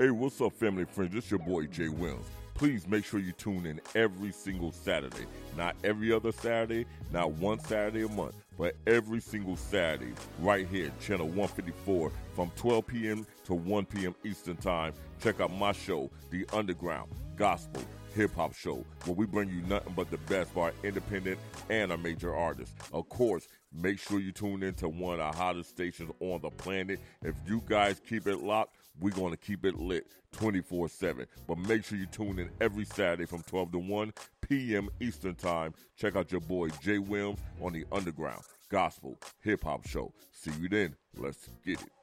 Hey, what's up, family friends? It's your boy Jay Williams. Please make sure you tune in every single Saturday. Not every other Saturday, not one Saturday a month, but every single Saturday, right here, channel 154, from 12 p.m. to 1 p.m. Eastern Time. Check out my show, The Underground Gospel Hip Hop Show, where we bring you nothing but the best our independent and our major artists. Of course, make sure you tune in to one of the hottest stations on the planet. If you guys keep it locked, we're going to keep it lit 24 7. But make sure you tune in every Saturday from 12 to 1 p.m. Eastern Time. Check out your boy Jay Williams on the Underground Gospel Hip Hop Show. See you then. Let's get it.